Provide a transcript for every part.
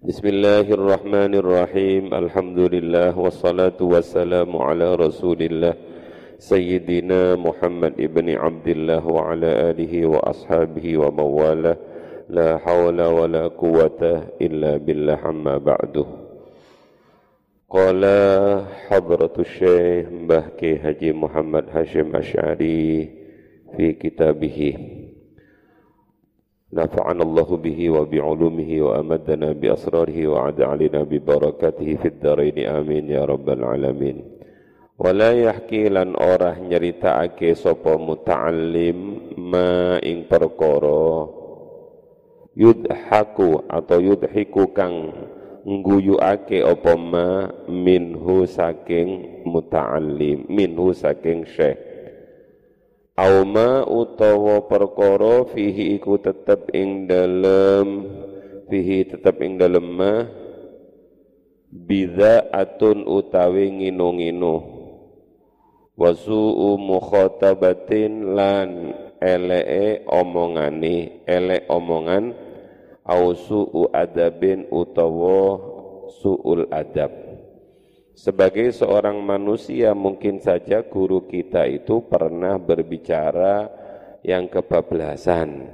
Bismillahirrahmanirrahim. Alhamdulillah wassalatu wassalamu ala Rasulillah Sayyidina Muhammad ibn Abdullah wa ala alihi wa ashabihi wa mawala la hawla wa la illa billah. Qala hadratu Syekh Mbah Muhammad Hashim Asy'ari fi kitabihi نفعنا الله به وبعلومه وأمدنا بأسراره وعد علينا ببركاته في الدارين. آمين يا رب العالمين. ولا يحكي لن أره نريتا أكي سوبا متعلم ما إن perkara يدحكو أو يدحكو كان ngguyu ake opo ma minhu saking muta'alim minhu saking syekh Auma utawa perkara fihi iku tetep ing dalem fihi tetep ing dalem ma bidza atun utawi ngino-ngino. Wasu'u mukhatabatin lan elee omongane elek omongan au su'u adabin utawa su'ul adab sebagai seorang manusia mungkin saja guru kita itu pernah berbicara yang kebablasan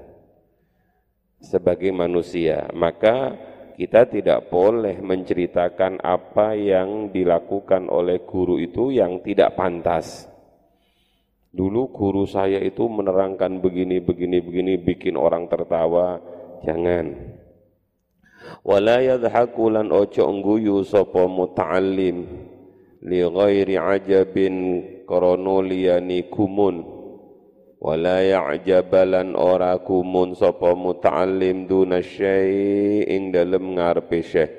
sebagai manusia. Maka kita tidak boleh menceritakan apa yang dilakukan oleh guru itu yang tidak pantas. Dulu guru saya itu menerangkan begini, begini, begini, bikin orang tertawa. Jangan wala yadhaku lan ojo ngguyu sapa muta'allim li ghairi ajabin krana liyani kumun wala ya'jabalan ora kumun sapa muta'allim duna ing dalem ngarepe syekh.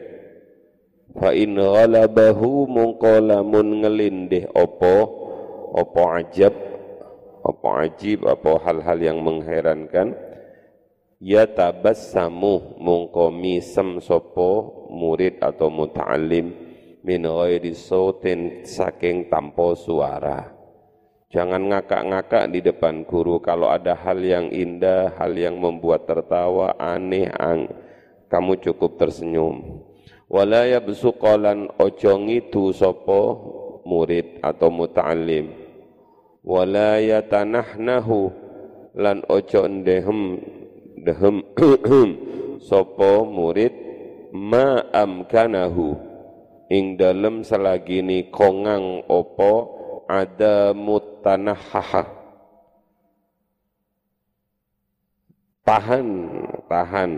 Fa in ghalabahu mungko lamun ngelindih apa apa ajab apa ajib apa hal-hal yang mengherankan ya tabassamu mungko misem sopo murid atau muta'alim min ghairi sautin saking tanpa suara. Jangan ngakak-ngakak di depan guru kalau ada hal yang indah hal yang membuat tertawa aneh ang. Kamu cukup tersenyum. Wala yabsuqalan ojo ngidu sapa murid atau muta'alim wala yatanahnahu lan ojo ndehem dehem. Sopo murid ma amkanahu. Ing dalem selagini kongang opo ada mutanahaha. Tahan tahan.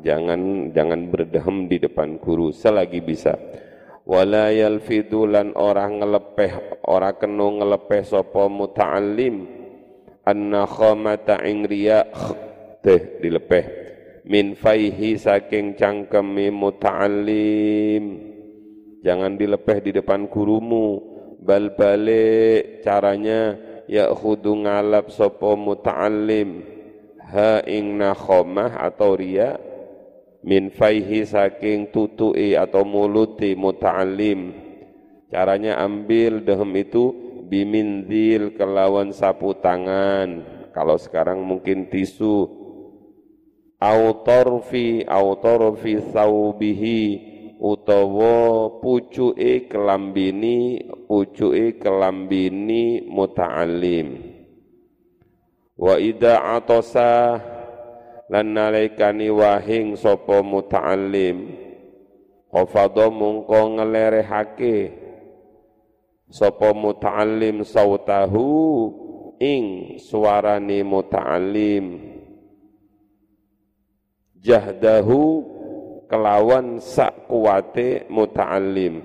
Jangan jangan berdehem di depan guru selagi bisa. Wala yalfidulan orang ngelepeh ora kenu ngelepeh sapa muta'allim. Anna khamata ing riya teh dilepeh. Min faihi saking cangkemi muta'allim. Jangan dilepeh di depan gurumu. Bal balik caranya ya khudu ngalap sopo muta'allim. Ha ing nakhomah atau ria min faihi saking tutui atau muluti muta'allim. Caranya ambil dehem itu bimindil kelawan sapu tangan. Kalau sekarang mungkin tisu au tarfi au tarfi thawbihi utawa pucuke kelambini pucuke kelambini muta'allim. Wa ida atasa lan nalikani wahing sapa muta'allim khafadha mungko nglerehake sapa muta'allim sautahu ing suarane muta'allim jahdahu kelawan sak kuate muta'allim.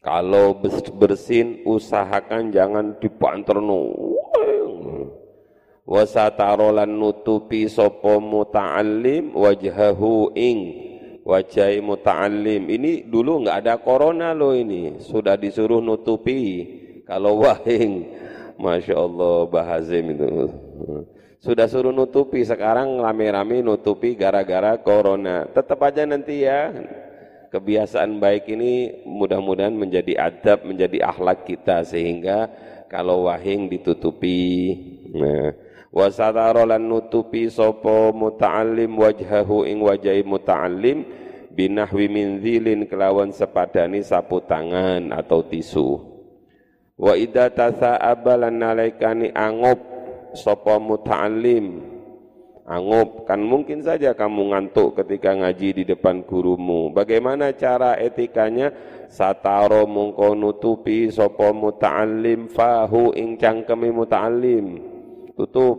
Kalau bersin usahakan jangan dipanterno wasatarolan nutupi sopo muta'allim wajhahu ing wajai muta'allim. Ini dulu nggak ada corona loh ini. Sudah disuruh nutupi. Kalau wahing Masya Allah bahazim itu sudah suruh nutupi, sekarang rame-rame nutupi gara-gara corona. Tetap aja nanti ya, kebiasaan baik ini mudah-mudahan menjadi adab, menjadi akhlak kita sehingga kalau wahing ditutupi. Nah, wa satara lan nutupi sapa muta'allim wajhahu ing wajahi muta'allim binahwi min dhilin kelawan sepadani sapu tangan atau tisu wa idza tasa'aba lan nalaikani angop sapa muta'allim? Angop kan mungkin saja kamu ngantuk ketika ngaji di depan gurumu. Bagaimana cara etikanya? Sataro mungko nutupi sapa muta'allim fahu ing cangkeme muta'allim. Tutup.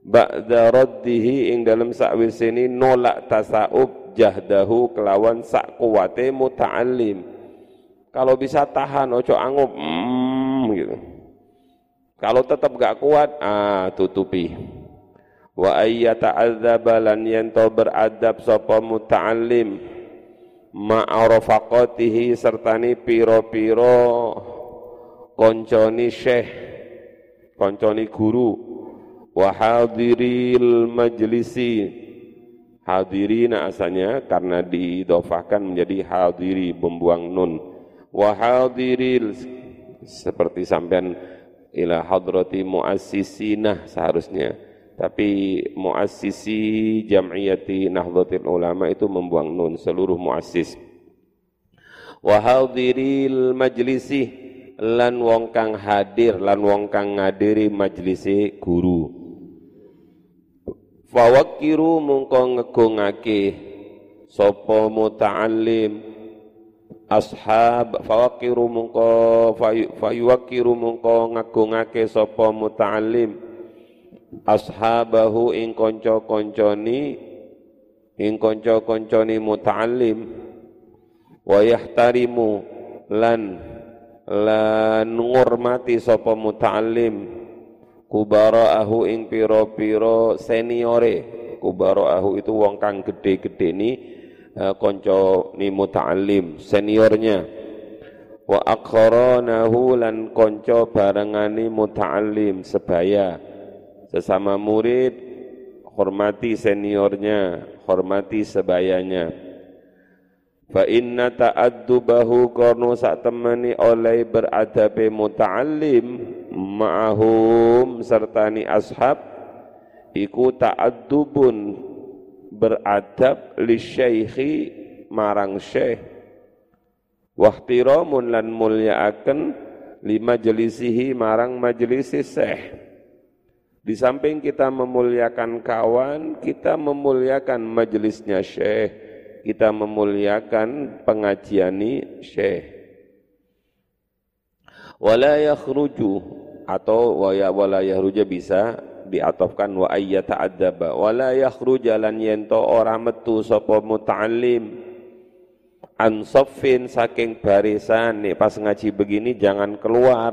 Ba'da raddihi ing dalam sakwisini nolak tasaub jahdahu kelawan sak kuwate muta'allim. Kalau bisa tahan ojo angup. Mm, gitu kalau tetap gak kuat ah tutupi. Wa ayyata adzaba lan yanto beradab sapa muta'allim ma'arafaqatihi sertani piro-piro konconi syekh konconi guru. Wa hadiril majlisi. Hadirina asalnya karena didofahkan menjadi hadiri membuang nun. Wa hadiril seperti sampean ila hadrati muassisina seharusnya. Tapi muassisi jam'iyati nahdlatul ulama itu membuang nun seluruh muassis. Wa hadiril majlisi lan wong kang hadir lan wong kang ngadiri majlisi guru. Fawakiru mungko ngegungake sapa muta'allim ashab fawakiru mungko fayuwakiru mungko ngagungake sapa muta'allim. Ashabahu ing kanca-kancani ing kanca-kancani muta'allim. Wa yahtarimu lan lan ngurmati sapa muta'allim. Kubaraahu ing pira-pira seniore. Kubaraahu itu wong kang gede-gede ni uh, kanca ni muta'allim seniornya. Wa akharanahu lan kanca barengani muta'allim sebaya. Sesama murid hormati seniornya hormati sebayanya. Fa inna ta'addubahu karena sak temani oleh beradabe muta'allim ma'ahum sertani ashab iku ta'addubun beradab li syaikhi marang syekh. Wahtiramun lan mulyaaken li majlisihi marang majlisi syekh. Di samping kita memuliakan kawan kita memuliakan majelisnya syekh. Kita memuliakan pengajiani syekh. Wala yakhruju atau waya wala yahruja bisa diatofkan wa ayyata adzaba wala yakhruja lan yento ora metu sapa muta'allim. An saffin saking barisan nih pas ngaji begini jangan keluar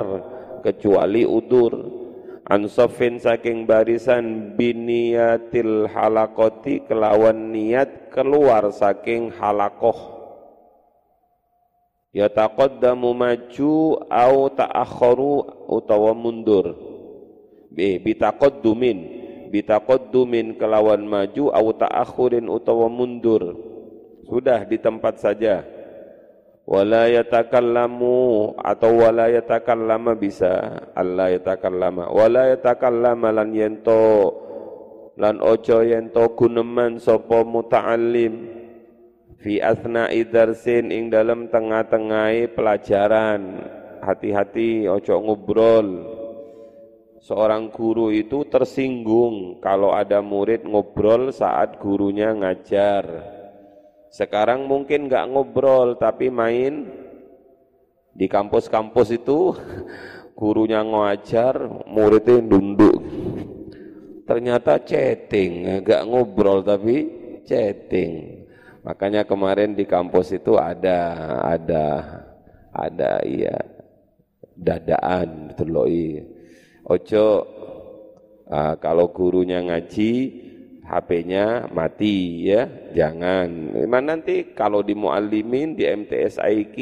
kecuali udur. Ansofin saking barisan biniyatil halakoti kelawan niat keluar saking halakoh. Ya taqaddamu maju au ta'akharu utawa mundur b bitaqaddumin bitaqaddumin kelawan maju au ta'akhurin utawa mundur. Sudah di tempat saja. Wala yatakallamu atau wala yatakallama bisa. Allah yatakallama. Wala yatakallama lan yento. Lan ojo yento guneman sapa muta'allim. Fi asna'i darsin ing dalam tengah-tengah pelajaran. Hati-hati ojo ngobrol seorang guru itu tersinggung kalau ada murid ngobrol saat gurunya ngajar sekarang mungkin nggak ngobrol tapi main di kampus-kampus itu gurunya ngajar, muridnya dunduk. Ternyata chatting, nggak ngobrol tapi chatting. Makanya kemarin di kampus itu ada ada ada iya dadaan gitu loh iya. Ojo uh, kalau gurunya ngaji HP-nya mati ya, jangan. Memang nanti kalau di muallimin di MTS IQ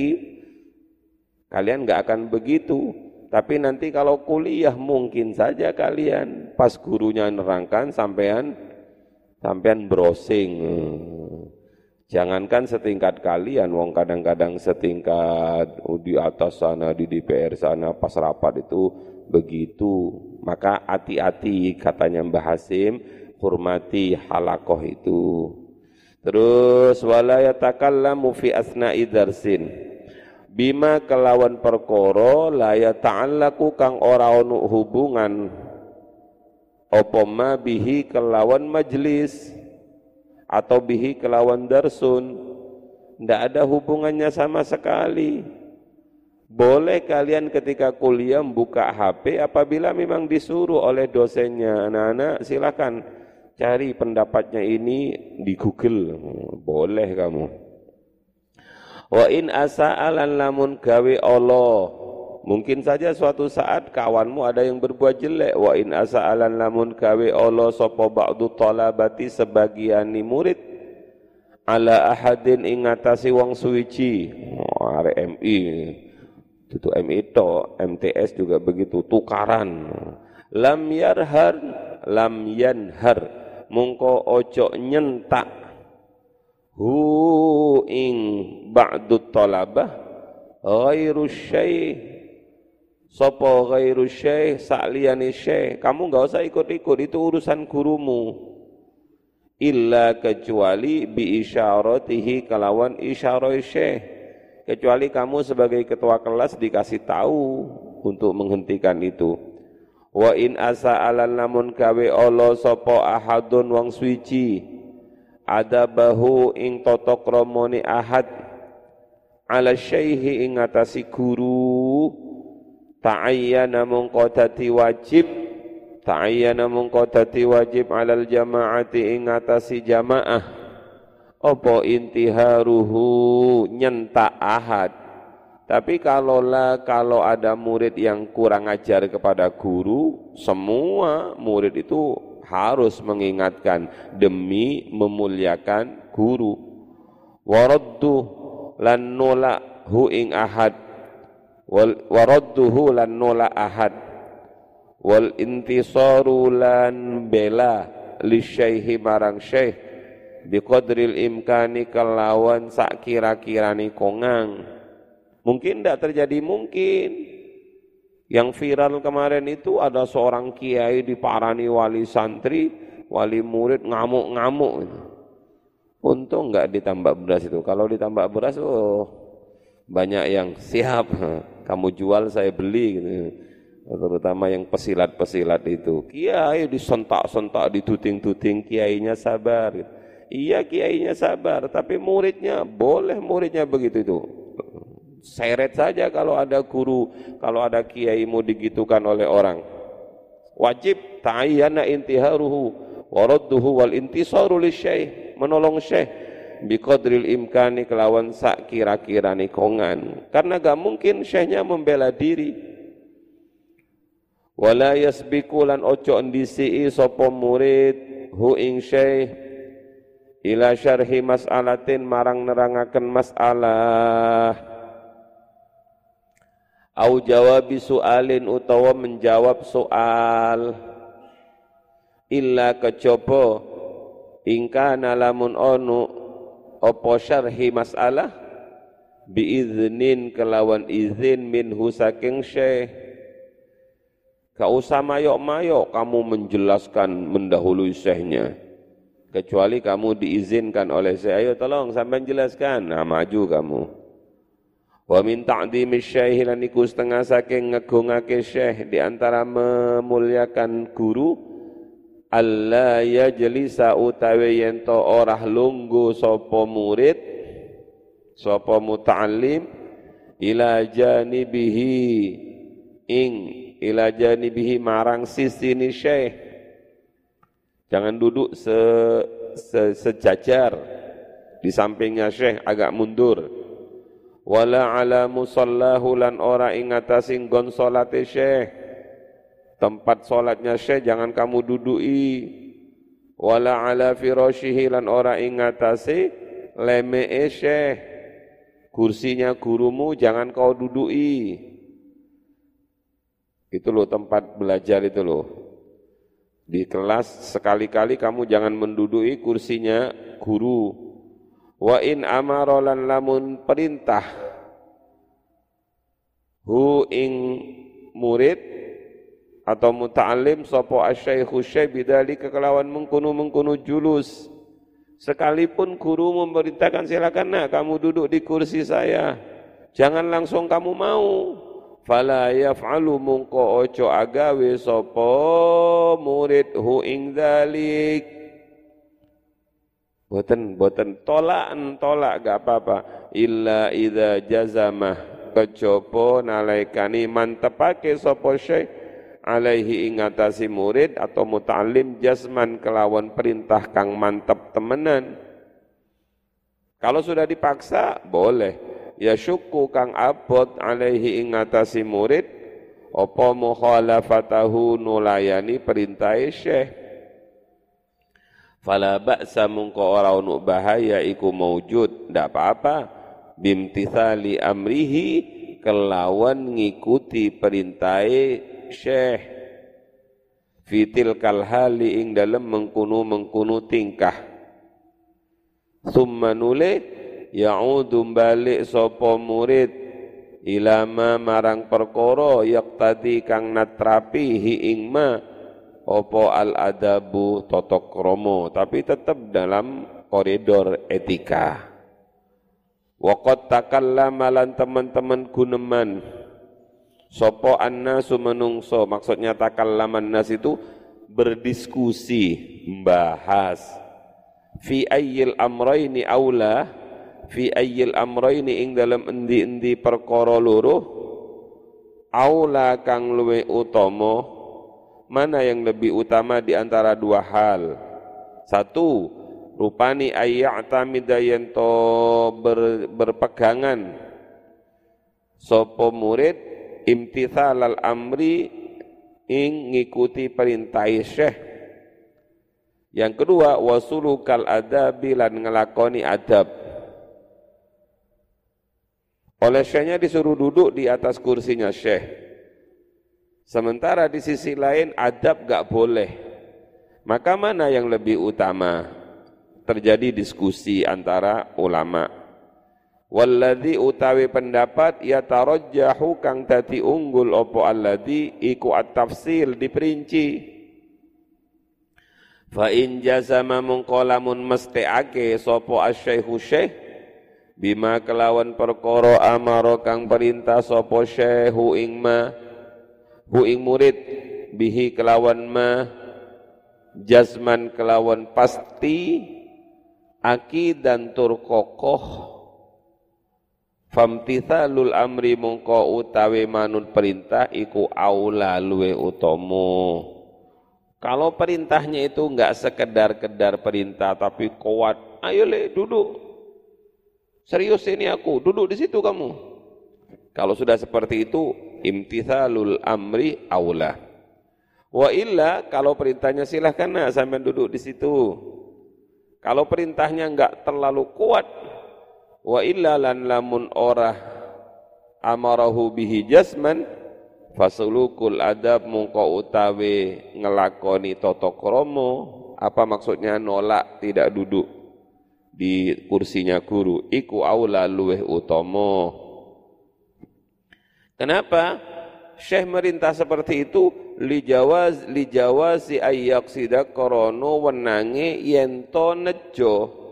kalian nggak akan begitu. Tapi nanti kalau kuliah mungkin saja kalian pas gurunya nerangkan sampean sampean browsing. Jangankan setingkat kalian, wong kadang-kadang setingkat di atas sana, di DPR sana, pas rapat itu begitu. Maka hati-hati katanya Mbah Hasim, hormati halakoh itu. Terus wala fi asna'i darsin. Bima kelawan perkara la yata'allaku kang ora ono hubungan apa ma bihi kelawan majlis atau bihi kelawan darsun. Tidak ada hubungannya sama sekali. Boleh kalian ketika kuliah buka HP apabila memang disuruh oleh dosennya. Anak-anak silakan cari pendapatnya ini di Google. Boleh kamu. Wa in asa'alan lamun gawe Allah Mungkin saja suatu saat kawanmu ada yang berbuat jelek. Wa in asa'alan lamun kawe Allah sapa ba'du talabati sebagian murid. Ala ahadin ingatasi wong suwici. Oh, MI itu MI to MTS juga begitu. Tukaran. Lam yarhar lam yanhar. Mungko ojo nyentak. Hu ing ba'du talabah ghairu syai' Sopo ghairu syekh sa'liyani syekh. Kamu enggak usah ikut-ikut, itu urusan gurumu. Illa kecuali bi isyaratihi kalawan isyarah syekh. Kecuali kamu sebagai ketua kelas dikasih tahu untuk menghentikan itu. Wa in asa alan namun kawe Allah sopo ahadun wang suici. Ada bahu ing totok romoni ahad ala syaihi ing atasi guru ta'ayyana mungko dadi wajib. Ta'ayyana mungko dadi wajib alal jama'ati ing atasi jamaah. Apa intiharuhu? Nyentak ahad. Tapi kalaulah kalau ada murid yang kurang ajar kepada guru semua murid itu harus mengingatkan demi memuliakan guru. Waraddu lan nolak hu ing ahad wal waradduhu lan nolak ahad. Wal intisaru lan bela li syaihi marang syaih biqadril imkani kelawan sak kira-kirani kongang. Mungkin tidak terjadi mungkin. Yang viral kemarin itu ada seorang kiai diparani wali santri wali murid ngamuk-ngamuk untung enggak ditambah beras itu. Kalau ditambah beras oh banyak yang siap kamu jual saya beli gitu. terutama yang pesilat-pesilat itu kiai disentak-sentak dituting-tuting kiainya sabar gitu. iya kiainya sabar tapi muridnya boleh muridnya begitu itu seret saja kalau ada guru kalau ada kiai mau digitukan oleh orang wajib ta'ayyana intiharuhu waradduhu wal intisaru lisyai menolong syekh biqadril imkani kelawan sak kira-kira nikongan. Karena gak mungkin syekhnya membela diri. Wala yasbiku lan ojo ndisi sapa murid hu ing syekh ila syarhi mas'alatin marang nerangaken masalah. Au jawabi sualin utawa menjawab soal. Illa kejaba ingkana lamun onu apa syarhi masalah biiznin kelawan izin minhu saking syekh Gak usah mayok-mayok kamu menjelaskan mendahului syekhnya. Kecuali kamu diizinkan oleh syekh. Ayo tolong sampai jelaskan. Nah maju kamu. Wa min ta'dimi syekh lan iku setengah saking ngegungake syekh di antara memuliakan guru alla yajlisa utawi yen to ora lunggu sapa murid sapa muta'allim ila janibihi ing ila janibihi marang sisi ni syekh. Jangan duduk se, se, sejajar di sampingnya syekh agak mundur. Wala ala musallahu lan ora ing atasin gon salate syekh tempat solatnya syekh jangan kamu dudui. Wala ala firashihi lan ora ingatasi. Lemee syekh. Kursinya gurumu jangan kau dudui. Itu loh tempat belajar itu loh. Di kelas sekali-kali kamu jangan mendudui kursinya guru. Wa in amarolan lamun perintah. Hu ing murid atau muta'alim sapa asyaikhu syekh bidali kekelawan mengkunu mengkunu julus. Sekalipun guru memerintahkan silakan nak kamu duduk di kursi saya. Jangan langsung kamu mau. Fala yaf'alu mungko ojo agawe sapa murid hu ing dalik Boten, boten tolakan tolak gak apa-apa. Illa idza jazamah kecoba nalaikani mantepake sapa syekh alaihi ingatasi murid atau muta'alim jasman kelawan perintah kang mantep temenan. Kalau sudah dipaksa boleh. Ya syuku kang abot alaihi ingatasi murid apa mukhalafatahu nulayani perintah syekh fala ba'sa mungko ora ono bahaya iku maujud ndak apa-apa bimtithali amrihi kelawan ngikuti perintahe syekh fitil kalhali ing dalem mengkunu mengkunu tingkah. Summa nule ya'udu balik sapa murid ilama marang perkara yaktadi kang natrapi ing ma opo al adabu totok romo tapi tetap dalam koridor etika. Wakot takallama lan teman-teman guneman sopo annasu menungso. Maksudnya takallaman nas itu berdiskusi membahas. Fi ayyil amraini aula fi ayyil amraini ing dalam endi-endi perkara loro aula kang luwe utama. Mana yang lebih utama di antara dua hal? Satu, rupani ayya'tamida to ber, berpegangan. Sopo murid imtithal al amri ing ngikuti perintah syekh. Yang kedua, wasulukal adabi lan ngelakoni adab. Oleh syekhnya disuruh duduk di atas kursinya syekh Sementara di sisi lain adab gak boleh. Maka mana yang lebih utama? Terjadi diskusi antara ulama. Walladhi utawi pendapat ya tarajjahu kang tati unggul opo alladhi iku at-tafsil diperinci. Fa in jazama mungkolamun mesteake sopo asyaikhu syekh bima kelawan perkara amaro kang perintah sopo syekhu ing ma hu ing murid bihi kelawan ma jazman kelawan pasti aki dan tur kokoh famtithalul amri mongko utawi manut perintah iku aula luwe utomo kalau perintahnya itu enggak sekedar-kedar perintah tapi kuat ayo le duduk serius ini aku duduk di situ kamu kalau sudah seperti itu imtithalul amri aula. Wa illa kalau perintahnya silahkan nah sampai duduk di situ. Kalau perintahnya enggak terlalu kuat, wa illa lan lamun ora amarahu bihi jasman fasulukul adab mungko utawi ngelakoni toto kromo apa maksudnya? Nolak tidak duduk di kursinya guru. Iku aula luweh utomo Kenapa? Syekh merintah seperti itu lijawaz lijawazi ayyaqsida korono wenange yento nejo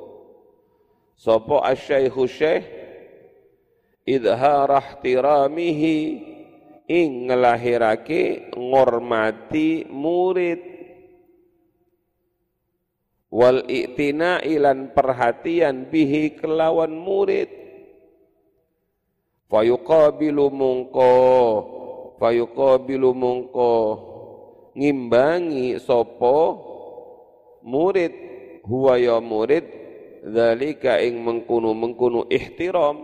sapa asyaikhu syekh idharah tiramihi ing ngelahirake ngormati murid. Wal i'tina ilan perhatian bihi kelawan murid. Fayuqabilu mungko fayuqabilu mungko ngimbangi sopo murid. Huwa ya murid zalika ing mengkunu mengkunu ihtiram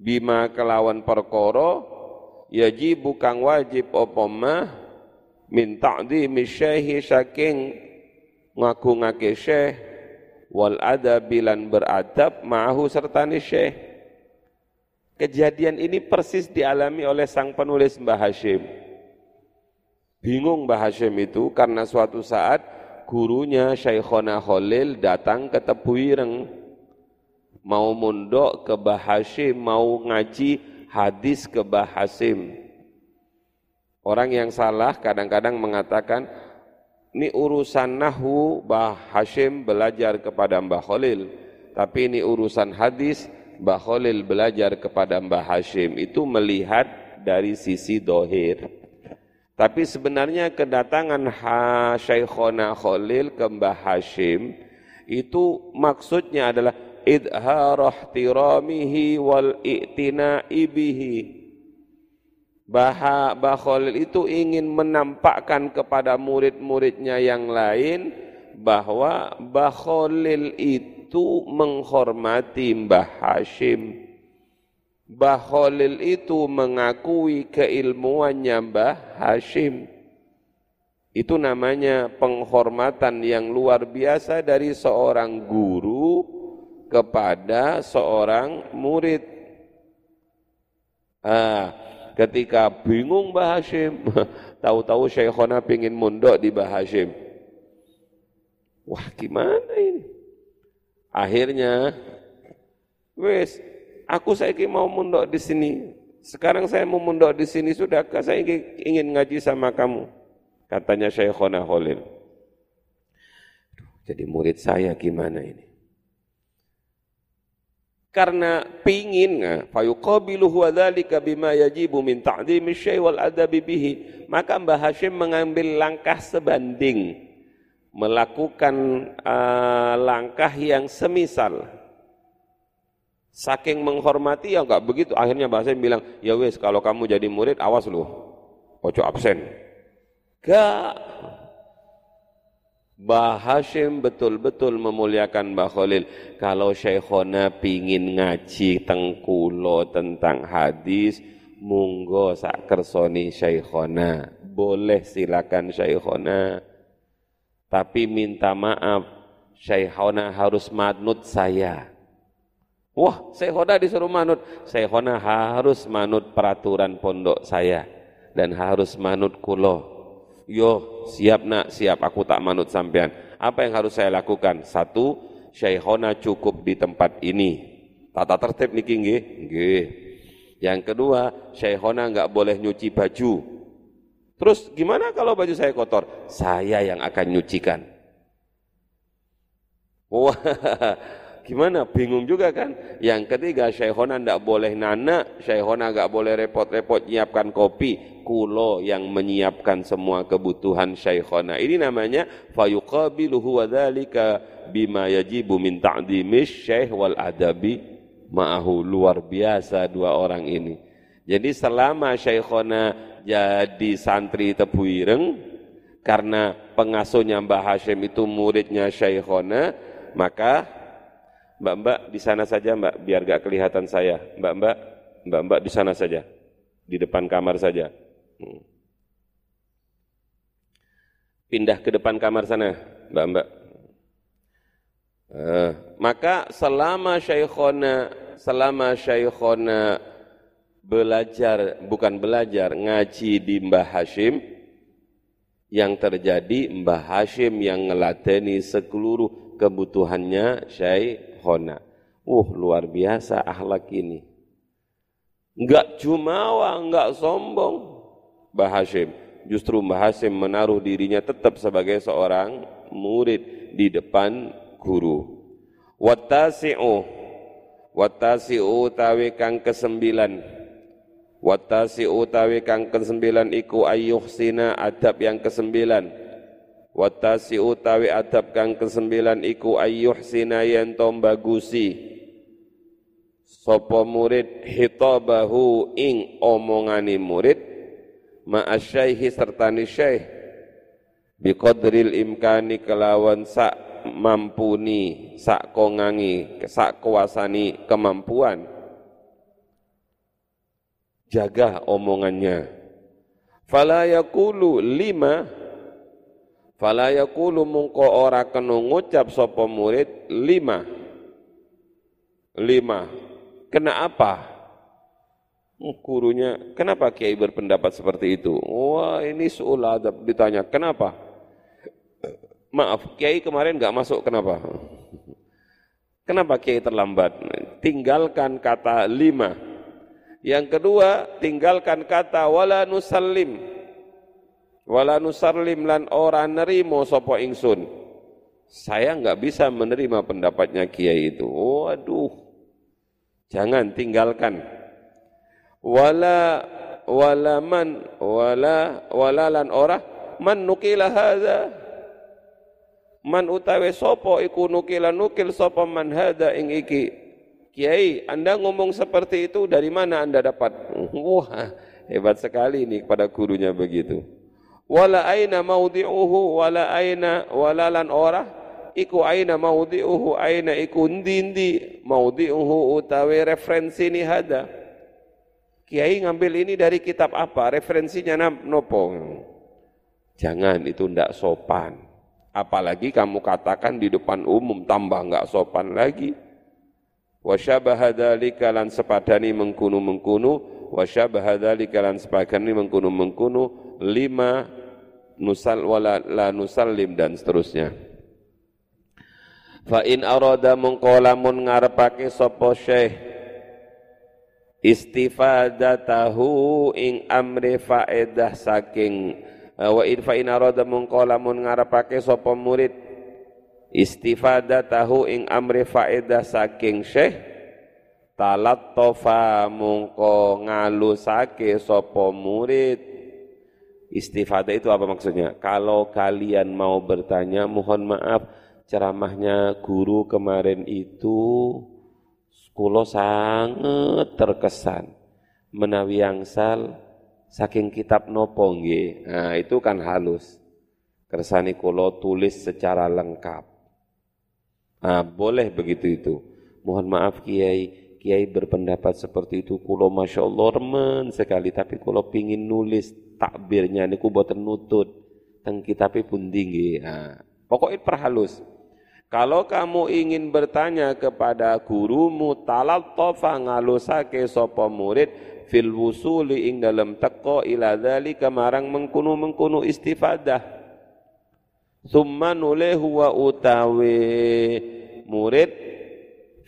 bima kelawan perkara yajibu kang wajib apa mah min ta'dhimi syaihi saking ngagungake syekh wal adab bilan beradab ma'ahu sertani syekh Kejadian ini persis dialami oleh sang penulis Mbah Hashim. Bingung Mbah Hashim itu karena suatu saat gurunya Syekhona Khalil datang ke Tebuireng mau mondok ke Bahasim mau ngaji hadis ke Bahasim orang yang salah kadang-kadang mengatakan ini urusan nahwu Mbah belajar kepada Mbah Khalil. Tapi ini urusan hadis Mbah Khalil belajar kepada Mbah Hashim. Itu melihat dari sisi dohir tapi sebenarnya kedatangan Syekhona Khalil ke Mbah Hashim itu maksudnya adalah idharah tiramihi wal i'tina'i bihi Bah Khalil itu ingin menampakkan kepada murid-muridnya yang lain bahwa Mbah Khalil itu menghormati Mbah Hashim. Mbah Khalil itu mengakui keilmuannya Mbah Hashim. Itu namanya penghormatan yang luar biasa dari seorang guru kepada seorang murid. Ah, ketika bingung Mbah Hashim, tahu-tahu Syekhona pingin mondok di Mbah Hashim. Wah gimana ini? Akhirnya, wes, aku saya mau mondok di sini. Sekarang saya mau mondok di sini sudah, saya ingin ngaji sama kamu. Katanya Syekhona Khalil. Jadi murid saya gimana ini? karena pingin fayuqabilu huwa dzalika bima yajibu min ta'dhimi syai' wal adabi bihi maka Mbah Hashim mengambil langkah sebanding melakukan uh, langkah yang semisal saking menghormati ya enggak begitu akhirnya Mbah Hashim bilang ya wes kalau kamu jadi murid awas lu ojo absen enggak Mbah Hashim betul-betul memuliakan Mbah Khalil. Kalau Syekhona pingin ngaji tengkulo tentang hadis, munggo sak kersoni Syekhona. Boleh silakan Syekhona. Tapi minta maaf, Syekhona harus manut saya. Wah, Syekhona disuruh manut. Syekhona harus manut peraturan pondok saya. Dan harus manut kulo Yo, siap nak, siap aku tak manut sampean. Apa yang harus saya lakukan? Satu, Syekhona cukup di tempat ini. Tata tertib niki nggih, nggih. Yang kedua, Syekhona enggak boleh nyuci baju. Terus gimana kalau baju saya kotor? Saya yang akan nyucikan. Wah, gimana? Bingung juga kan? Yang ketiga, Syekhona enggak boleh nana, Syekhona enggak boleh repot-repot nyiapkan kopi, kulo yang menyiapkan semua kebutuhan syekhona. Ini namanya fayuqabiluhu wa dzalika bima yajibu min ta'dimish syekh wal adabi ma'ahu. Luar biasa dua orang ini. Jadi selama syekhona jadi santri Tebuireng karena pengasuhnya Mbah Hashim itu muridnya syekhona, maka Mbak-mbak di sana saja Mbak, biar gak kelihatan saya. Mbak-mbak, Mbak-mbak di sana saja. Di depan kamar saja. Hmm. Pindah ke depan kamar sana, mbak-mbak. Uh, maka selama syekhona, selama syekhona belajar, bukan belajar, ngaji di Mbah Hashim, yang terjadi Mbah Hashim yang ngeladeni seluruh kebutuhannya syekhona. Uh, luar biasa akhlak ini. Enggak jumawa, enggak sombong, Mbah Hashim. Justru Mbah Hashim menaruh dirinya tetap sebagai seorang murid di depan guru. Wattasi'u Wattasi'u tawi kang kesembilan Wattasi'u tawi kang kesembilan iku ayyuhsina adab yang kesembilan Wattasi'u tawi adab kang kesembilan iku ayyuhsina yen bagusi Sopo murid hitabahu ing omongani murid ma'asyaihi sertani syaih biqadril imkani kelawan sak mampuni sak kongangi sak kuasani kemampuan. Jaga omongannya. Fala yaqulu lima fala yaqulu mungko ora kena ngucap sapa murid lima lima kena apa gurunya, kenapa Kiai berpendapat seperti itu? Wah ini suul adab ditanya, kenapa? Maaf, Kiai kemarin nggak masuk kenapa? Kenapa Kiai terlambat? Tinggalkan kata lima. Yang kedua, tinggalkan kata wala nusallim. Wala nusallim lan ora nerimo sopo ingsun. Saya nggak bisa menerima pendapatnya Kiai itu. Waduh. Jangan tinggalkan. Wala wala man wala wala lan ora man nukila hadza man utawe sopo iku nukila nukil sopo man hada ing iki kiai anda ngomong seperti itu dari mana anda dapat wah hebat sekali ini kepada gurunya begitu wala aina maudhi'uhu wala aina wala lan ora. Iku aina maudhi'uhu aina iku ndi maudhi'uhu utawe referensi ni hada. Kiai ngambil ini dari kitab apa? Referensinya nopo jangan itu ndak sopan. Apalagi kamu katakan di depan umum tambah enggak sopan lagi. Wasyabaha dzalika lan sepadani mengkunu-mengkunu. Wasyabaha dzalika lan sepadani mengkunu-mengkunu. Lima nusal wala la nusallim dan seterusnya. Fa in arada mengkolamun ngarepake sapa syekh istifadatahu ing amri faedah saking Eh, wa in fa in arada mungqala mun ngarepake sapa murid tahu ing amri faedah saking syekh talat tofa mungko ngalusake sapa murid istifadah itu apa maksudnya kalau kalian mau bertanya mohon maaf ceramahnya guru kemarin itu kulo sangat terkesan menawi angsal saking kitab nopo nggih. Nah, itu kan halus. Kersani kula tulis secara lengkap. Nah, boleh begitu itu. Mohon maaf Kiai, Kiai berpendapat seperti itu kulo Masya Allah remen sekali tapi kulo pingin nulis takbirnya niku boten nutut. Teng kitabnya pun tinggi nah, pokoknya perhalus. Kalau kamu ingin bertanya kepada gurumu talal tofa ngalusake sopo murid fil wusuli ing dalam teko ila dzalika mengkunu-mengkunu istifadah. Summa nulehu wa utawi murid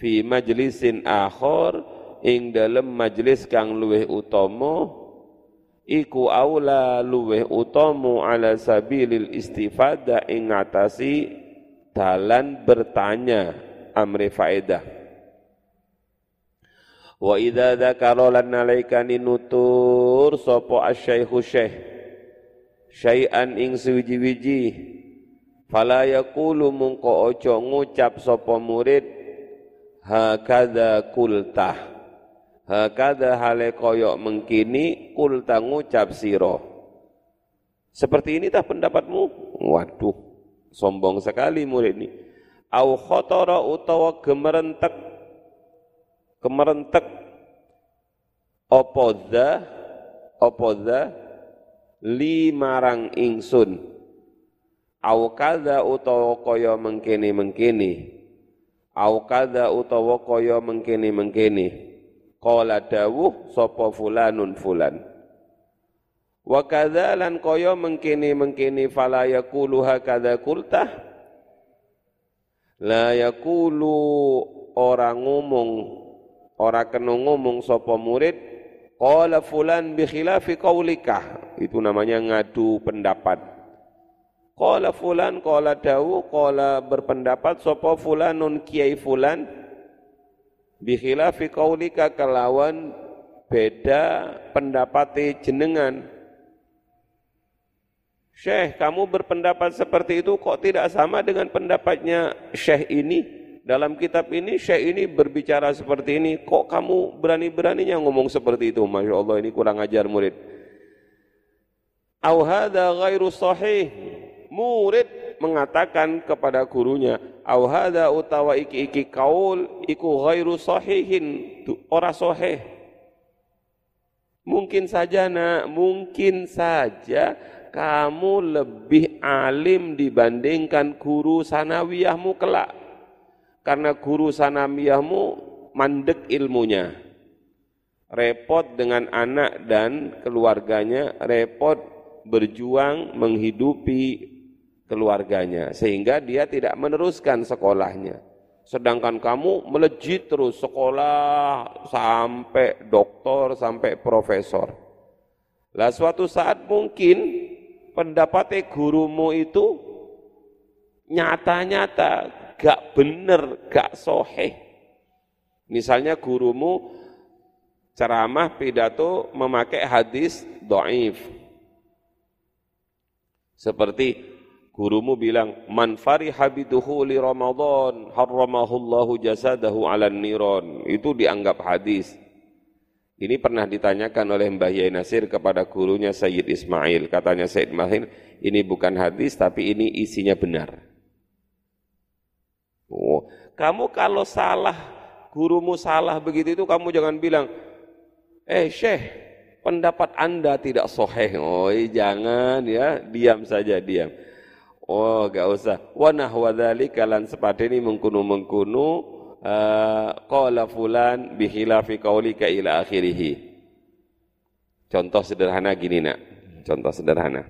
fi majlisin akhor ing dalam majlis kang luweh utama iku aula luweh utama ala sabilil istifadah ing ngatasi dalan bertanya amri faedah. Wa idza dzakara lan nalaikani nutur sapa asyaikhu syekh? Syai'an ing suwiji-wiji fala yaqulu mungko aja ngucap sapa murid hakadha kultah hakadha hale koyok mengkini kulta ngucap siro. Seperti ini tah pendapatmu? Waduh sombong sekali murid ini. Au khotara utawa gemerentek. Kemerentek apa dha? Apa dha? Limarang ingsun. Au kadza utawa kaya mengkene-mengkene au kadza utawa kaya mengkene-mengkene qala dawuh sapa fulanun fulan? Wa kadza lan kaya mengkene-mengkene fala yaqulu hakadza kultah la yaqulu orang ngomong ora kena ngomong sapa murid? Qala fulan bi khilafi qaulika itu namanya ngadu pendapat. Qala fulan qala dawu qala berpendapat sapa fulanun kiai fulan bi khilafi qaulika kelawan beda pendapat jenengan. Syekh, kamu berpendapat seperti itu kok tidak sama dengan pendapatnya Syekh ini? dalam kitab ini syekh ini berbicara seperti ini. Kok kamu berani-beraninya ngomong seperti itu? Masya Allah ini kurang ajar murid. Au hadha ghairu sahih. Murid mengatakan kepada gurunya au hadha utawa iki-iki kaul iku ghairu sahihin. Ora sahih. Mungkin saja nak mungkin saja kamu lebih alim dibandingkan guru sanawiyahmu kelak. Karena guru sanamiyahmu mandek ilmunya. Repot dengan anak dan keluarganya, repot berjuang menghidupi keluarganya sehingga dia tidak meneruskan sekolahnya. Sedangkan kamu melejit terus sekolah sampai doktor, sampai profesor. Lah suatu saat mungkin pendapatnya gurumu itu nyata-nyata gak bener, gak soheh. Misalnya gurumu ceramah pidato memakai hadis do'if. Seperti Gurumu bilang, man fariha biduhuli Ramadan, harramahullahu jasadahu ala niron. Itu dianggap hadis. Ini pernah ditanyakan oleh Mbah Yai Nasir kepada gurunya Sayyid Ismail. Katanya Sayyid Ismail, ini bukan hadis tapi ini isinya benar. Oh, kamu kalau salah, gurumu salah begitu itu kamu jangan bilang, eh syekh, pendapat anda tidak soheh. Oh jangan ya, diam saja diam. Oh, gak usah. Wa nahwa dzalika lan sepadene mengkunu-mengkunu uh, qala fulan bi khilafi qaulika ila akhirih. Contoh sederhana gini nak. Contoh sederhana.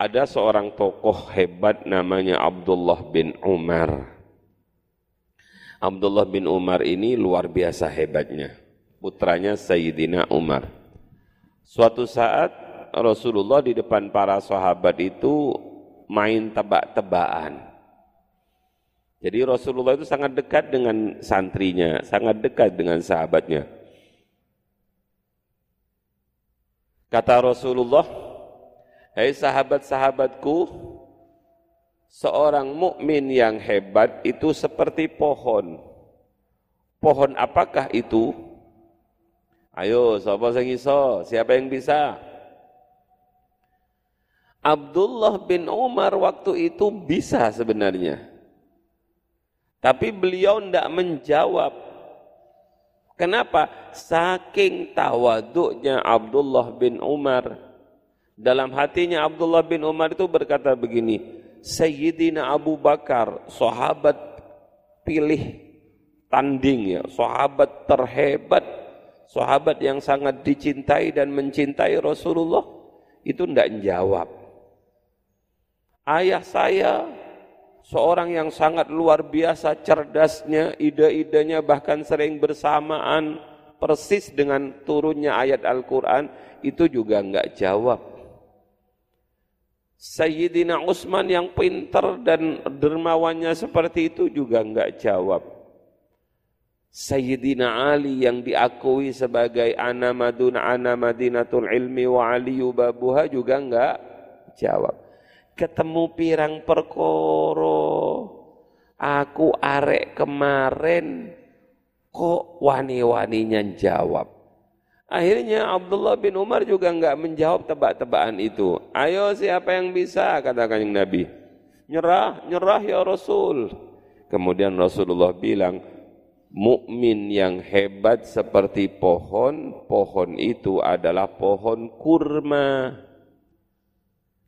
Ada seorang tokoh hebat namanya Abdullah bin Umar. Abdullah bin Umar ini luar biasa hebatnya. Putranya Sayyidina Umar. Suatu saat Rasulullah di depan para sahabat itu main tebak-tebakan. Jadi Rasulullah itu sangat dekat dengan santrinya, sangat dekat dengan sahabatnya. Kata Rasulullah, "Hei sahabat-sahabatku, seorang mukmin yang hebat itu seperti pohon. Pohon apakah itu? Ayo, yang bisa? Siapa yang bisa? Abdullah bin Umar waktu itu bisa sebenarnya. Tapi beliau tidak menjawab. Kenapa? Saking tawaduknya Abdullah bin Umar. Dalam hatinya Abdullah bin Umar itu berkata begini, Sayyidina Abu Bakar, sahabat pilih tanding ya, sahabat terhebat, sahabat yang sangat dicintai dan mencintai Rasulullah, itu tidak menjawab Ayah saya seorang yang sangat luar biasa cerdasnya, ide-idenya bahkan sering bersamaan persis dengan turunnya ayat Al-Quran, itu juga enggak jawab. Sayyidina Utsman yang pintar dan dermawannya seperti itu juga enggak jawab. Sayyidina Ali yang diakui sebagai anamadun anamadinatul ilmi wa aliyu babuha juga enggak jawab ketemu pirang perkoro aku arek kemarin kok wani-waninya jawab. Akhirnya Abdullah bin Umar juga enggak menjawab tebak-tebakan itu. Ayo siapa yang bisa? Katakan yang Nabi. Nyerah nyerah ya Rasul. Kemudian Rasulullah bilang mukmin yang hebat seperti pohon pohon itu adalah pohon kurma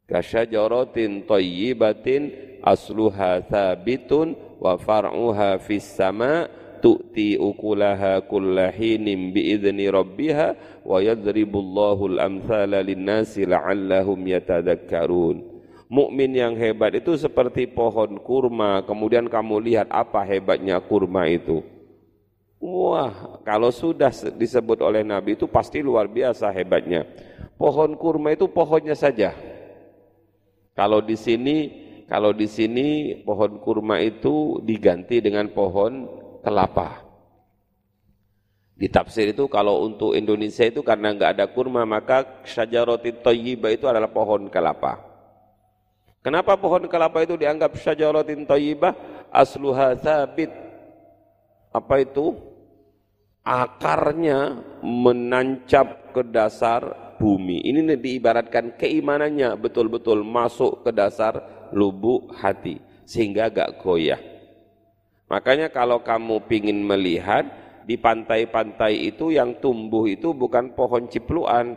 kasyajaratin tayyibatin asluha thabitun wa far'uha fis sama tu'ti ukulaha kullahinin biidzni rabbiha wa yadribullahu al-amthala linnasi la'allahum yatadakkarun mukmin yang hebat itu seperti pohon kurma. Kemudian kamu lihat apa hebatnya kurma itu. Wah kalau sudah disebut oleh nabi itu pasti luar biasa hebatnya. Pohon kurma itu pohonnya saja kalau di sini kalau di sini pohon kurma itu diganti dengan pohon kelapa. Di tafsir itu kalau untuk Indonesia itu karena enggak ada kurma maka syajaroti thayyibah itu adalah pohon kelapa. Kenapa pohon kelapa itu dianggap syajaratin thayyibah? Asluha sabit. Apa itu? Akarnya menancap ke dasar bumi. Ini diibaratkan keimanannya betul-betul masuk ke dasar lubuk hati sehingga gak goyah. Makanya kalau kamu pingin melihat di pantai-pantai itu yang tumbuh itu bukan pohon cipluan,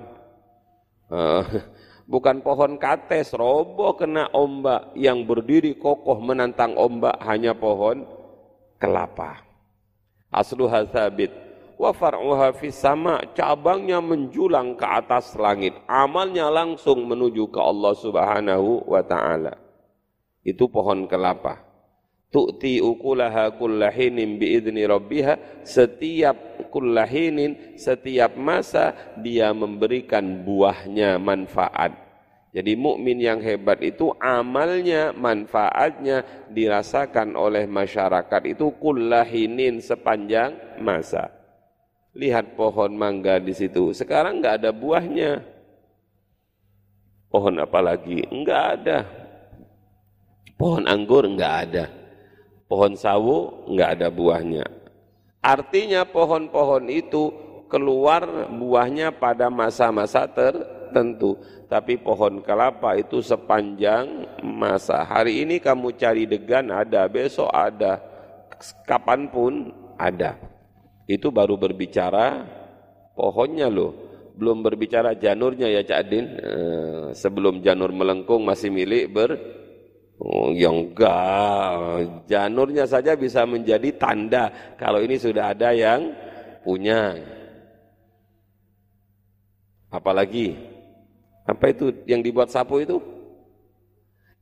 uh, bukan pohon kates, roboh kena ombak yang berdiri kokoh menantang ombak hanya pohon kelapa. Asluha sabit wa far'uha fis sama. Cabangnya menjulang ke atas langit. Amalnya langsung menuju ke Allah Subhanahu wa taala. Itu pohon kelapa. Tu'ti ukulaha kullahinin biidni rabbiha. Setiap kullahinin setiap masa dia memberikan buahnya manfaat. Jadi mukmin yang hebat itu amalnya manfaatnya dirasakan oleh masyarakat itu kullahinin sepanjang masa Lihat pohon mangga di situ. Sekarang nggak ada buahnya. Pohon apa lagi? Enggak ada. Pohon anggur enggak ada. Pohon sawo enggak ada buahnya. Artinya pohon-pohon itu keluar buahnya pada masa-masa tertentu. Tapi pohon kelapa itu sepanjang masa. Hari ini kamu cari degan ada, besok ada, kapan pun ada itu baru berbicara pohonnya loh. Belum berbicara janurnya ya Cak Adin eh, sebelum janur melengkung masih milik ber oh, yang enggak. Janurnya saja bisa menjadi tanda kalau ini sudah ada yang punya. Apalagi apa itu yang dibuat sapu itu?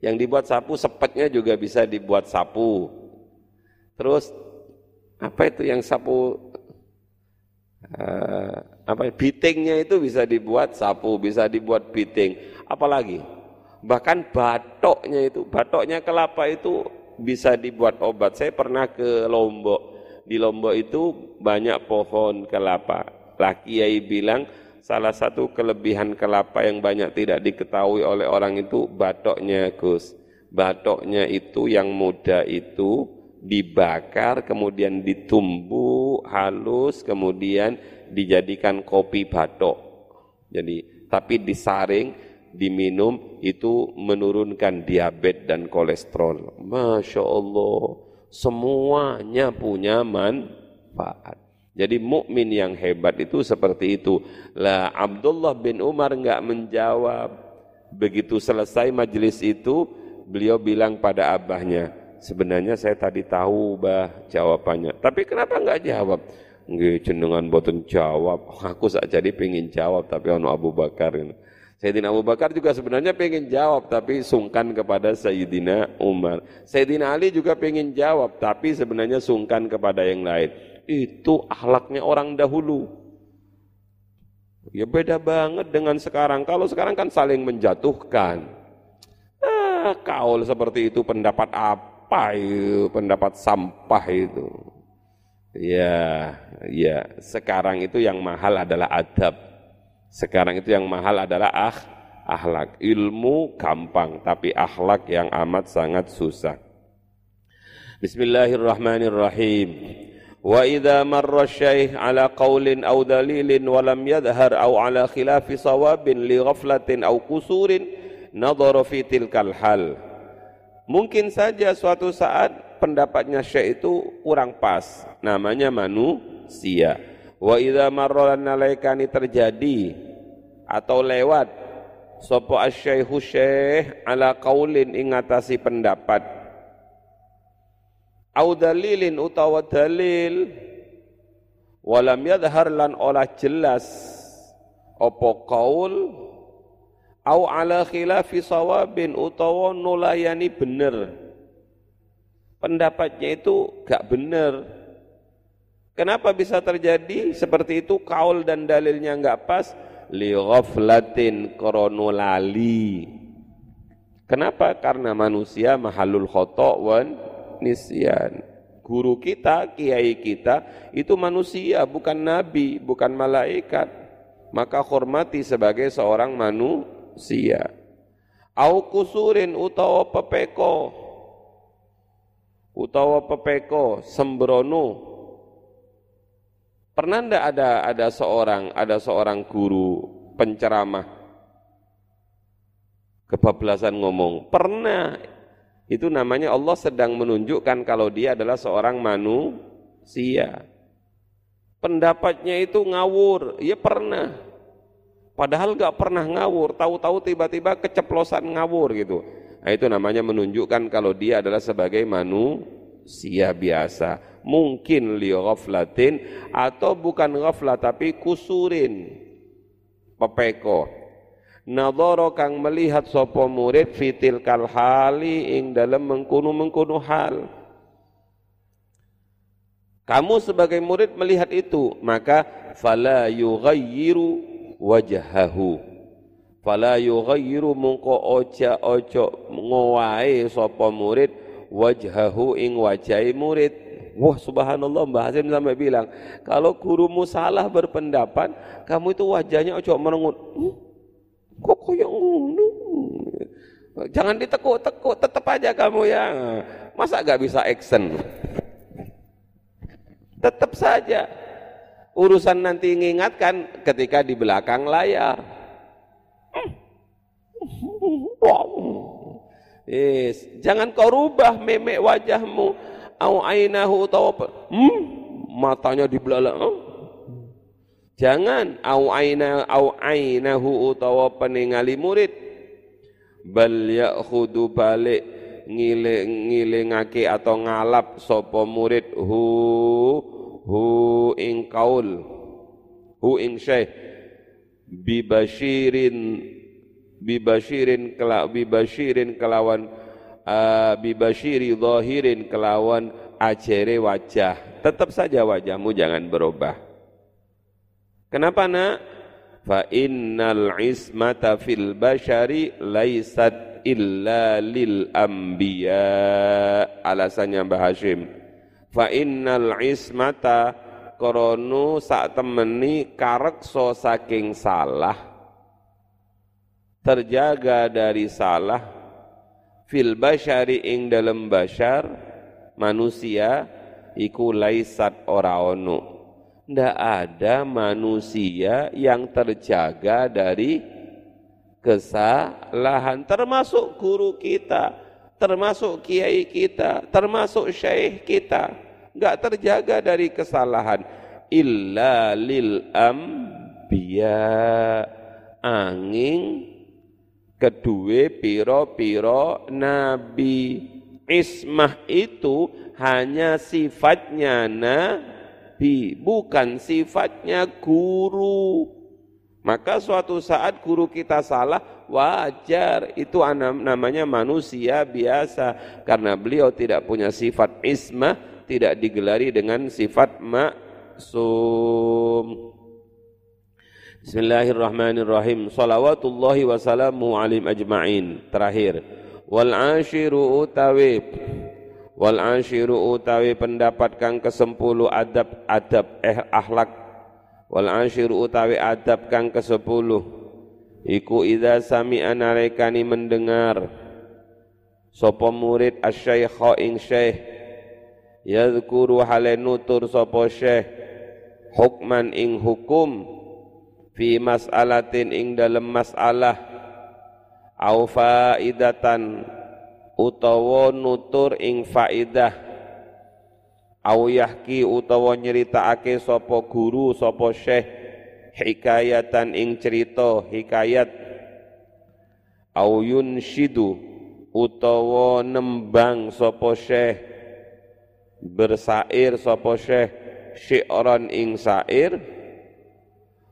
Yang dibuat sapu sepetnya juga bisa dibuat sapu. Terus apa itu yang sapu uh, apa bitingnya itu bisa dibuat sapu, bisa dibuat biting. Apalagi bahkan batoknya itu, batoknya kelapa itu bisa dibuat obat. Saya pernah ke Lombok. Di Lombok itu banyak pohon kelapa. Laki Kiai bilang salah satu kelebihan kelapa yang banyak tidak diketahui oleh orang itu batoknya Gus. Batoknya itu yang muda itu dibakar, kemudian ditumbuk halus, kemudian dijadikan kopi batok. Jadi, tapi disaring, diminum itu menurunkan diabetes dan kolesterol. Masya Allah, semuanya punya manfaat. Jadi mukmin yang hebat itu seperti itu. Lah Abdullah bin Umar enggak menjawab. Begitu selesai majelis itu, beliau bilang pada abahnya, sebenarnya saya tadi tahu bah jawabannya. Tapi kenapa enggak jawab? Nggih jenengan boten jawab. Aku sak jadi pengen jawab tapi ono Abu Bakar. Sayyidina Abu Bakar juga sebenarnya pengen jawab tapi sungkan kepada Sayyidina Umar. Sayyidina Ali juga pengen jawab tapi sebenarnya sungkan kepada yang lain. Itu akhlaknya orang dahulu. Ya beda banget dengan sekarang. Kalau sekarang kan saling menjatuhkan. Ah, kaul seperti itu pendapat apa? Apa itu pendapat sampah itu? Ya ya. Sekarang itu yang mahal adalah adab. Sekarang itu yang mahal adalah ah akhlak. Ilmu gampang tapi akhlak yang amat sangat susah. Bismillahirrahmanirrahim. Wa idza marra syaikh ala qaulin aw dalilin wa lam yadhhar aw ala khilafi sawabin li ghaflatin aw kusurin nadhara fi tilkal hal Mungkin saja suatu saat pendapatnya syekh itu kurang pas, namanya manusia. Wa idza marra nalaikani terjadi atau lewat sapa asy-syaikhu syekh ala qaulin ingatasi pendapat au dalilin utawa dalil walam yadhar lan olah jelas apa qaul au ala khilafi sawabin utawa nulayani bener. Pendapatnya itu gak bener. Kenapa bisa terjadi? Seperti itu kaul dan dalilnya gak pas. Li ghaflatin koronolali kenapa? Karena manusia mahalul khoto wan nisyan. Guru kita kiai kita itu manusia bukan nabi bukan malaikat. Maka hormati sebagai seorang manusia manusia. Au kusurin utawa pepeko. Utawa pepeko sembrono. Pernah ndak ada ada seorang ada seorang guru penceramah? Kebablasan ngomong pernah. Itu namanya Allah sedang menunjukkan kalau dia adalah seorang manusia. Pendapatnya itu ngawur. Ya pernah Padahal gak pernah ngawur, tahu-tahu tiba-tiba keceplosan ngawur gitu. Nah, itu namanya menunjukkan kalau dia adalah sebagai manusia biasa. mungkin li ghaflatin atau bukan ghaflah tapi kusurin pepeko nadhara kang melihat sapa murid fitil kal hali ing dalam mengkunu-mengkunu hal kamu sebagai murid melihat itu maka fala yughayyiru wajhahu. Fala yughayyiru mungko oja ojo ngowae sapa murid wajhahu ing wajahi murid. Wah subhanallah Mbah Hasim sampai bilang Kalau gurumu salah berpendapat Kamu itu wajahnya ojo merengut. Hmm? Kok kayak ngono? Jangan ditekuk-tekuk Tetap aja kamu ya. Masa gak bisa action? Tetap saja Urusan nanti mengingatkan ketika di belakang layar. Yes. Jangan kau rubah memek wajahmu. Au ainahu utawa hmm, matanya dibelalak hmm? jangan au aina au ainahu utawa peningali murid. Bal ya'khudhu balik ngiling ngilingake atau ngalap sapa murid. Hu hu ing kaul hu ing syekh bibashirin bibashirin kela bibashirin kelawan uh, bibashiri zahirin kelawan ajere wajah. Tetap saja wajahmu jangan berubah. Kenapa nak? Fa innal ismata fil bashari laisat illa lil anbiya. Alasannya Mbah Hashim fa innal ismata koronu sak temeni karekso saking salah. Terjaga dari salah. Fil bashari ing dalam bashar manusia iku laisat ora ono. Ndak ada manusia yang terjaga dari kesalahan termasuk guru kita termasuk kiai kita termasuk syekh kita enggak terjaga dari kesalahan. Illa lil ambiya. Angin kedua piro-piro nabi ismah itu hanya sifatnya nabi bukan sifatnya guru. Maka suatu saat guru kita salah wajar. Itu namanya manusia biasa. Karena beliau tidak punya sifat ismah tidak digelari dengan sifat maksum Bismillahirrahmanirrahim. Salawatullahi wassalamu alim ajma'in. Terakhir. Wal ashiru utawi wal ashiru utawi pendapat kang kesempulu adab adab eh akhlak wal ashiru utawi adab kang kesepuluh iku idza sami'a nalikani mendengar sapa murid asy-syaikha ing syekh yadhkuru hale nutur sapa syekh hukman ing hukum fi mas'alatin ing dalam masalah au faidatan utawa nutur ing faidah au yahki utawa nyeritakake sapa guru sapa syekh hikayatan ing cerita hikayat. Au yunshidu utawa nembang sapa syekh bersair sapa syekh syi'ran ing sair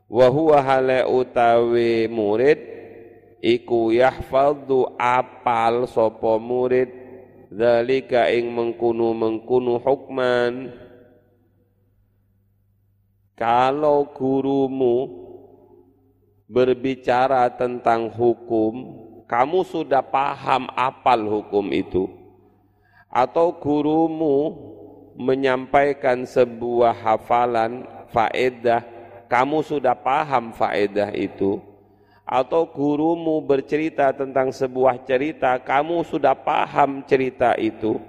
wa huwa hale utawi murid iku yahfadhu apal sapa murid zalika ing mengkunu mengkunu hukman. Kalau gurumu berbicara tentang hukum kamu sudah paham apal hukum itu atau gurumu menyampaikan sebuah hafalan faedah kamu sudah paham faedah itu? Atau gurumu bercerita tentang sebuah cerita kamu sudah paham cerita itu?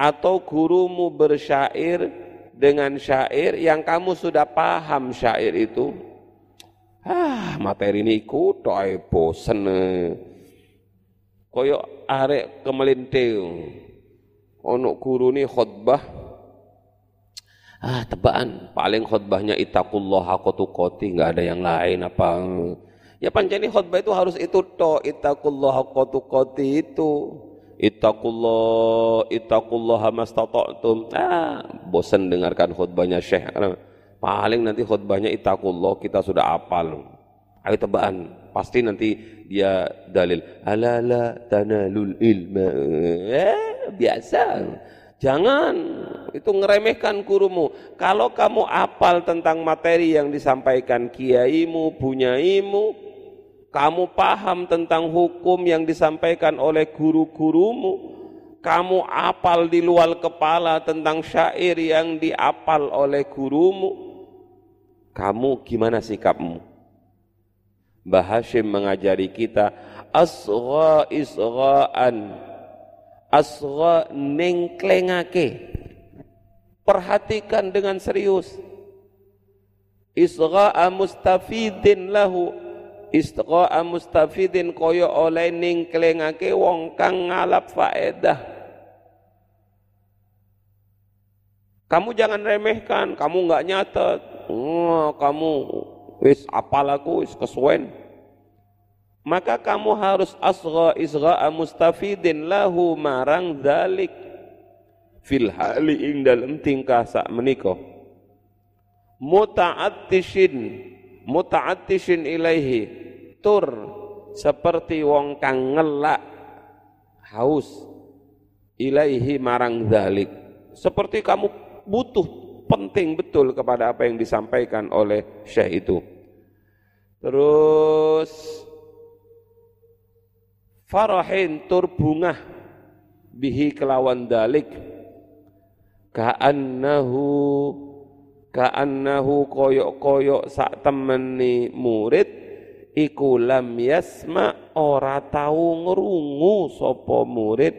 Atau gurumu bersyair dengan syair yang kamu sudah paham syair itu? Ah materi ini kutoy bosen koyok arek kemelinting ono guru ini khutbah ah tebaan paling khutbahnya itakullah aku koti nggak ada yang lain apa ya panceni khutbah itu harus itu to itakullah aku koti itu Ittaqullah, ittaqullah mastata'tum. Ah, bosan dengarkan khutbahnya Syekh. Paling nanti khutbahnya ittaqullah kita sudah apal. Ayo tebaan, pasti nanti dia dalil alala tanalul ilma. Eh, biasa. Jangan itu ngeremehkan gurumu. Kalau kamu apal tentang materi yang disampaikan kiaimu, bunyaimu, kamu paham tentang hukum yang disampaikan oleh guru-gurumu, kamu apal di luar kepala tentang syair yang diapal oleh gurumu, kamu gimana sikapmu? Mbah Hashim mengajari kita asgha isgha'an asgha nengklengake. Perhatikan dengan serius. Isgha'a mustafidin lahu istiqa'a mustafidin koyo oleh ningklengake wong kang ngalap faedah. Kamu jangan remehkan kamu nggak nyatet. Oh, kamu wis apal aku wis kesuwen. Maka kamu harus asgha isgha'a mustafidin lahu marang dalik fil hali ing dalem tingkah sak menika. Muta'attishin muta'attishin ilaihi. Tur seperti wong kang ngelak haus ilaihi marang zalik seperti kamu butuh penting betul kepada apa yang disampaikan oleh syekh itu terus farahin tur bungah bihi kelawan dalik. Ka'annahu ka'annahu koyok-koyok sak temeni murid iku lam yasma ora tau ngrungu sapa murid.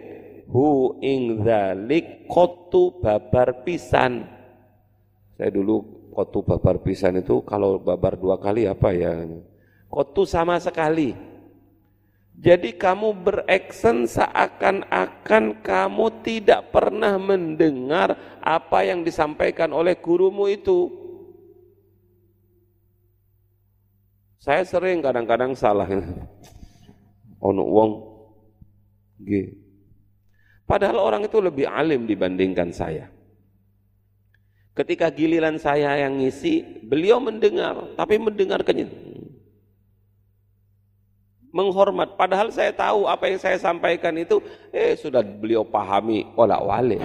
Hu ing zalik kotu babar pisan. Saya dulu kotu babar pisan itu kalau babar dua kali apa ya kotu sama sekali jadi kamu bereksen seakan-akan kamu tidak pernah mendengar apa yang disampaikan oleh gurumu itu Saya sering kadang-kadang salah. Ono wong G. Padahal orang itu lebih alim dibandingkan saya. Ketika giliran saya yang ngisi, beliau mendengar, tapi mendengarkannya menghormat. Padahal saya tahu apa yang saya sampaikan itu, eh sudah beliau pahami olah wale.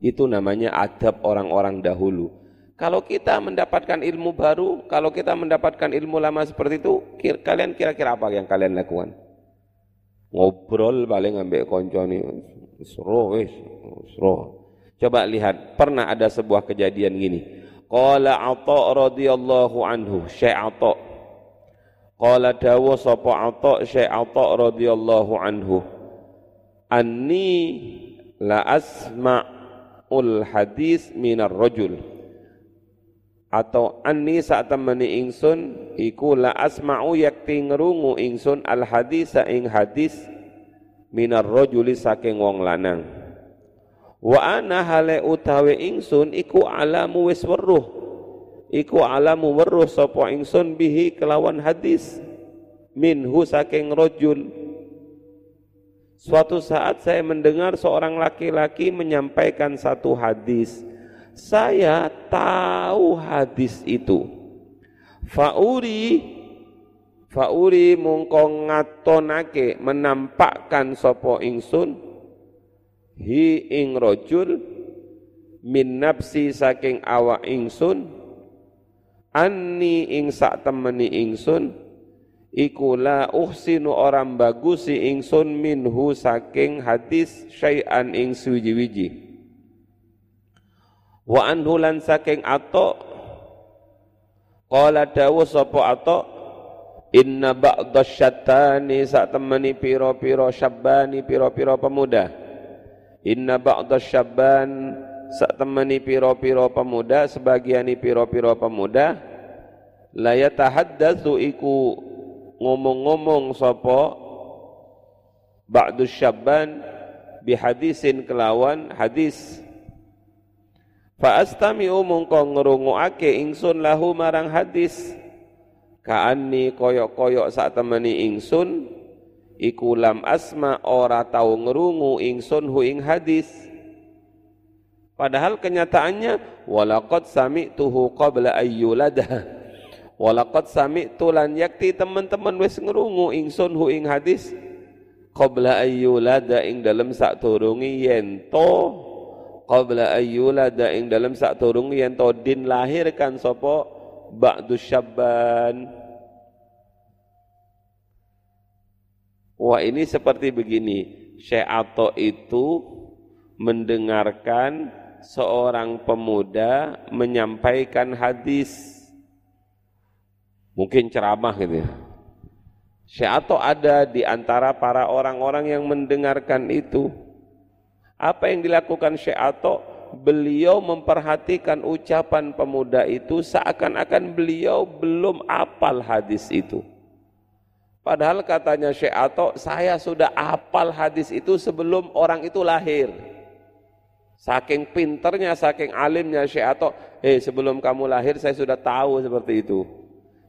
Itu namanya adab orang-orang dahulu. Kalau kita mendapatkan ilmu baru, kalau kita mendapatkan ilmu lama seperti itu, kira, kalian kira-kira apa yang kalian lakukan? Ngobrol paling ambek konco nih, seru seru. Coba lihat, pernah ada sebuah kejadian gini. Qala Atha radhiyallahu anhu, Syekh Atha. Qala dawu sapa Atha, Syekh Atha radhiyallahu anhu. Anni la asma'ul hadis minar rajul atau anni saat temani ingsun iku la asma'u yakti ngerungu ingsun al hadis ing hadis minar rajuli saking wong lanang wa ana hale utawe ingsun iku alamu wis weruh. Iku alamu weruh sapa ingsun bihi kelawan hadis. Minhu saking rajul. Suatu saat saya mendengar seorang laki-laki menyampaikan satu hadis. Saya tahu hadis itu. Fauri fauri mungko ngatonake menampakkan sopo ingsun hi ing rojul min nafsi saking awak ingsun anni ing sak temeni ingsun iku la uhsinu orang bagusi ingsun minhu saking hadis syai'an ing suji-wiji. Wa anhu lan saking ato qala dawu sapa ato inna ba'da syatani sak temeni pira-pira syabani pira-pira pemuda inna ba'da syabban sak temeni pira-pira pemuda sebagiani pira-pira pemuda la yatahaddatsu iku ngomong-ngomong sapa ba'du syabban bihadisin kelawan hadis. Fa astami'u mungko ngrungoake ingsun lahu marang hadis. Kaanni koyok-koyok sak temeni ingsun iku lam asma ora tau ngerungu ingsun hu ing hadis. Padahal kenyataannya walaqad sami'tuhu qabla ayyulada walaqad sami'tu lan yakti teman-teman wis ngerungu ingsun hu ing hadis. Qabla ayyulada ing dalem sak turungi yen to qabla ayyulada ing dalem sak turungi to din lahirkan sapa? Ba'du syabban Wah ini seperti begini, Syekh Ato itu mendengarkan seorang pemuda menyampaikan hadis, mungkin ceramah gitu ya. Syekh Ato ada di antara para orang-orang yang mendengarkan itu. Apa yang dilakukan Syekh Ato? Beliau memperhatikan ucapan pemuda itu seakan-akan beliau belum apal hadis itu. Padahal katanya Syekh Ato, saya sudah apal hadis itu sebelum orang itu lahir. Saking pinternya, saking alimnya Syekh Ato, eh sebelum kamu lahir saya sudah tahu seperti itu.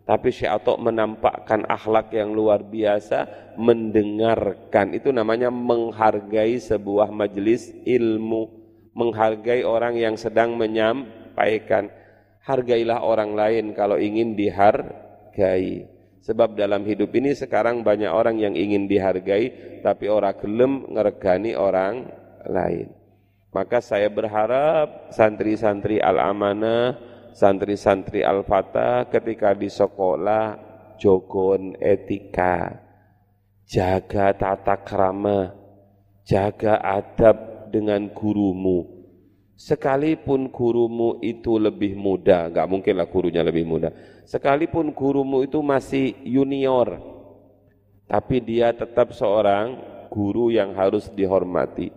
Tapi Syekh Ato menampakkan akhlak yang luar biasa, mendengarkan. Itu namanya menghargai sebuah majelis ilmu. Menghargai orang yang sedang menyampaikan. Hargailah orang lain kalau ingin dihargai. Sebab dalam hidup ini sekarang banyak orang yang ingin dihargai tapi orang gelem ngeregani orang lain. Maka saya berharap santri-santri Al-Amanah, santri-santri Al-Fatah ketika di sekolah jogon etika, jaga tata krama, jaga adab dengan gurumu, Sekalipun gurumu itu lebih muda, nggak mungkinlah gurunya lebih muda. Sekalipun gurumu itu masih junior, tapi dia tetap seorang guru yang harus dihormati.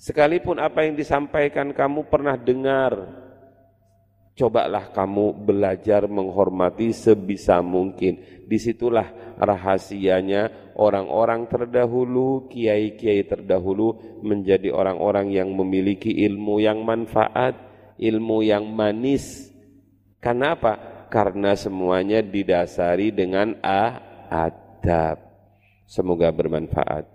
Sekalipun apa yang disampaikan kamu pernah dengar, cobalah kamu belajar menghormati sebisa mungkin. Di situlah rahasianya orang-orang terdahulu, kiai-kiai terdahulu menjadi orang-orang yang memiliki ilmu yang manfaat, ilmu yang manis. Karena apa? Karena semuanya didasari dengan adab. Semoga bermanfaat.